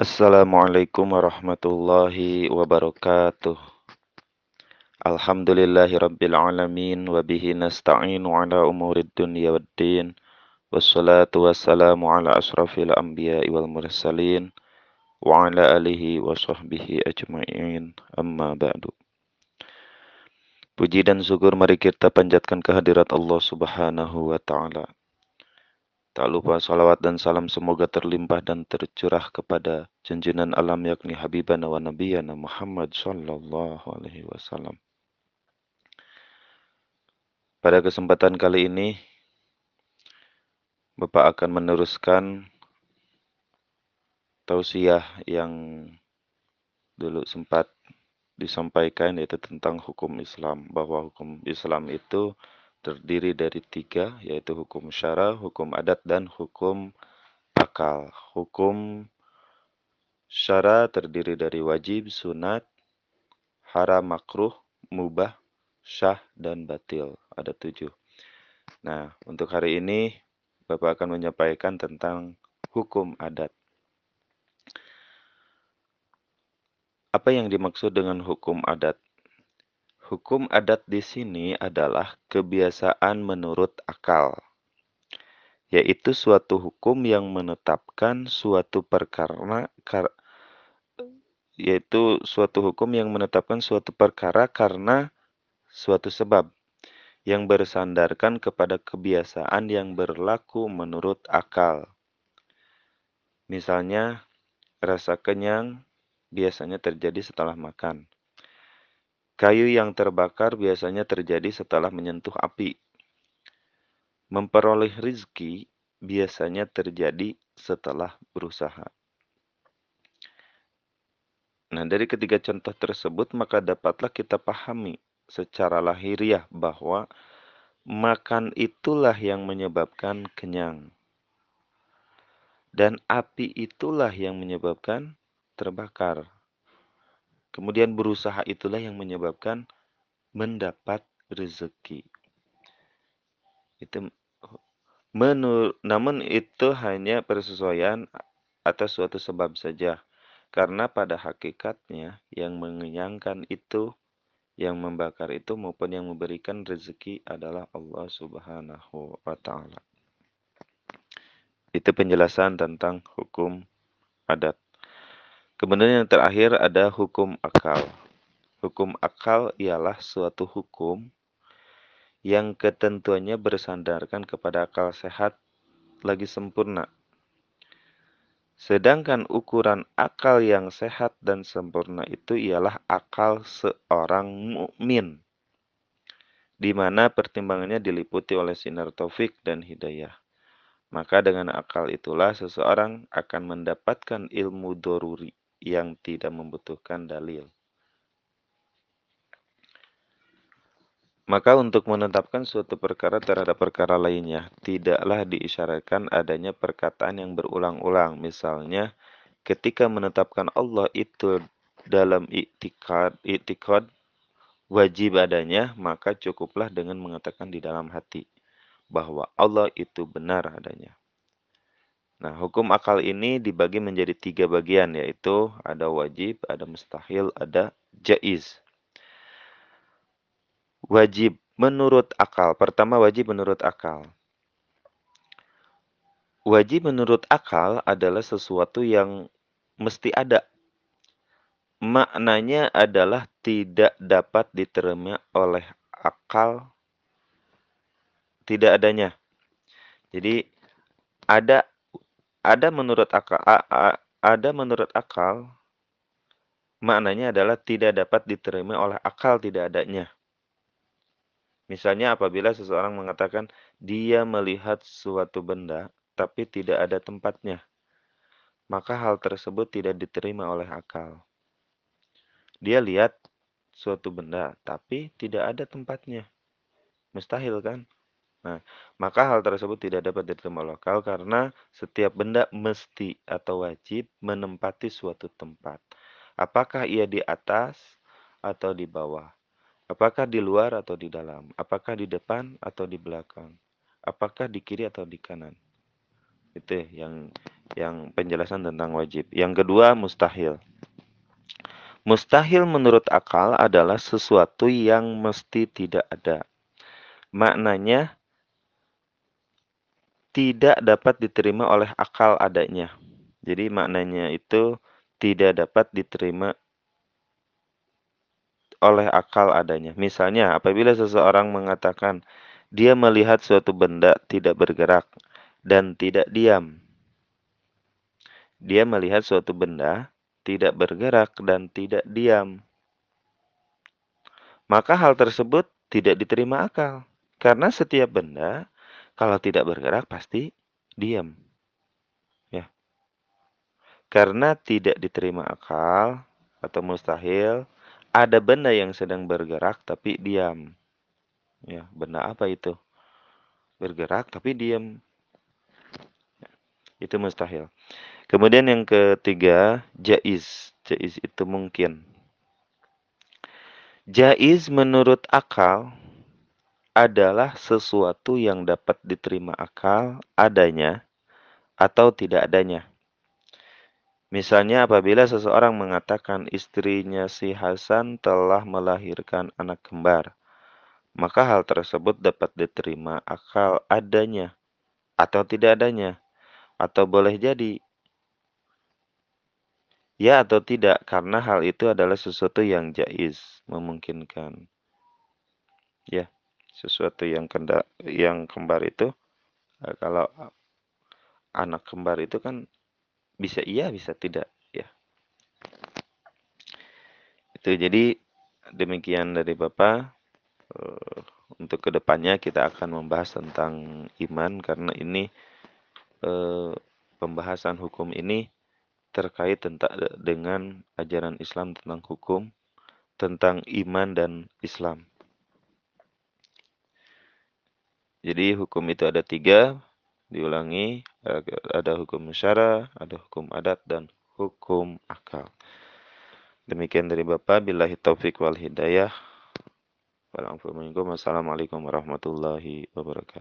Assalamualaikum warahmatullahi wabarakatuh. Alhamdulillahi rabbil alamin wa bihi nasta'inu ala umurid dunya waddin. Wassalatu wassalamu ala asrafil anbiya'i wal mursalin wa ala alihi wa sahbihi ajma'in. Amma ba'du. Puji dan syukur mari kita panjatkan kehadirat Allah Subhanahu wa taala. Tak lupa salawat dan salam semoga terlimpah dan tercurah kepada junjungan alam yakni Habibana wa Nabiyana Muhammad sallallahu alaihi wasallam. Pada kesempatan kali ini Bapak akan meneruskan tausiah yang dulu sempat disampaikan yaitu tentang hukum Islam bahwa hukum Islam itu terdiri dari tiga, yaitu hukum syara, hukum adat, dan hukum akal. Hukum syara terdiri dari wajib, sunat, haram, makruh, mubah, syah, dan batil. Ada tujuh. Nah, untuk hari ini Bapak akan menyampaikan tentang hukum adat. Apa yang dimaksud dengan hukum adat? Hukum adat di sini adalah kebiasaan menurut akal, yaitu suatu hukum yang menetapkan suatu perkara kar, yaitu suatu hukum yang menetapkan suatu perkara karena suatu sebab yang bersandarkan kepada kebiasaan yang berlaku menurut akal. Misalnya, rasa kenyang biasanya terjadi setelah makan. Kayu yang terbakar biasanya terjadi setelah menyentuh api. Memperoleh rizki biasanya terjadi setelah berusaha. Nah, dari ketiga contoh tersebut, maka dapatlah kita pahami secara lahiriah bahwa makan itulah yang menyebabkan kenyang. Dan api itulah yang menyebabkan terbakar. Kemudian berusaha itulah yang menyebabkan mendapat rezeki. Itu menur, namun itu hanya persesuaian atas suatu sebab saja. Karena pada hakikatnya yang mengenyangkan itu, yang membakar itu maupun yang memberikan rezeki adalah Allah Subhanahu wa taala. Itu penjelasan tentang hukum adat. Kemudian yang terakhir ada hukum akal. Hukum akal ialah suatu hukum yang ketentuannya bersandarkan kepada akal sehat lagi sempurna. Sedangkan ukuran akal yang sehat dan sempurna itu ialah akal seorang mukmin, di mana pertimbangannya diliputi oleh sinar taufik dan hidayah. Maka dengan akal itulah seseorang akan mendapatkan ilmu doruri, yang tidak membutuhkan dalil. Maka untuk menetapkan suatu perkara terhadap perkara lainnya, tidaklah diisyaratkan adanya perkataan yang berulang-ulang. Misalnya, ketika menetapkan Allah itu dalam iktikad, iktikad wajib adanya, maka cukuplah dengan mengatakan di dalam hati bahwa Allah itu benar adanya. Nah, hukum akal ini dibagi menjadi tiga bagian, yaitu ada wajib, ada mustahil, ada jaiz. Wajib menurut akal. Pertama, wajib menurut akal. Wajib menurut akal adalah sesuatu yang mesti ada. Maknanya adalah tidak dapat diterima oleh akal tidak adanya. Jadi ada ada menurut akal ada menurut akal maknanya adalah tidak dapat diterima oleh akal tidak adanya. Misalnya apabila seseorang mengatakan dia melihat suatu benda tapi tidak ada tempatnya, maka hal tersebut tidak diterima oleh akal. Dia lihat suatu benda tapi tidak ada tempatnya. Mustahil kan? Nah, maka hal tersebut tidak dapat diterima lokal karena setiap benda mesti atau wajib menempati suatu tempat. Apakah ia di atas atau di bawah? Apakah di luar atau di dalam? Apakah di depan atau di belakang? Apakah di kiri atau di kanan? Itu yang yang penjelasan tentang wajib. Yang kedua mustahil. Mustahil menurut akal adalah sesuatu yang mesti tidak ada. Maknanya tidak dapat diterima oleh akal adanya. Jadi maknanya itu tidak dapat diterima oleh akal adanya. Misalnya, apabila seseorang mengatakan dia melihat suatu benda tidak bergerak dan tidak diam. Dia melihat suatu benda tidak bergerak dan tidak diam. Maka hal tersebut tidak diterima akal. Karena setiap benda kalau tidak bergerak pasti diam. Ya. Karena tidak diterima akal atau mustahil, ada benda yang sedang bergerak tapi diam. Ya, benda apa itu? Bergerak tapi diam. Itu mustahil. Kemudian yang ketiga, jaiz. Jaiz itu mungkin. Jaiz menurut akal adalah sesuatu yang dapat diterima akal adanya atau tidak adanya. Misalnya apabila seseorang mengatakan istrinya si Hasan telah melahirkan anak kembar, maka hal tersebut dapat diterima akal adanya atau tidak adanya, atau boleh jadi ya atau tidak, karena hal itu adalah sesuatu yang jais, memungkinkan. Ya, sesuatu yang kenda, yang kembar itu, eh, kalau anak kembar itu kan bisa iya, bisa tidak, ya. Itu jadi demikian dari Bapak. Uh, untuk ke depannya kita akan membahas tentang iman karena ini uh, pembahasan hukum ini terkait tentang dengan ajaran Islam tentang hukum, tentang iman dan Islam. Jadi hukum itu ada tiga, diulangi ada hukum syara, ada hukum adat dan hukum akal. Demikian dari Bapak, billahi taufik wal hidayah. Wassalamualaikum warahmatullahi wabarakatuh.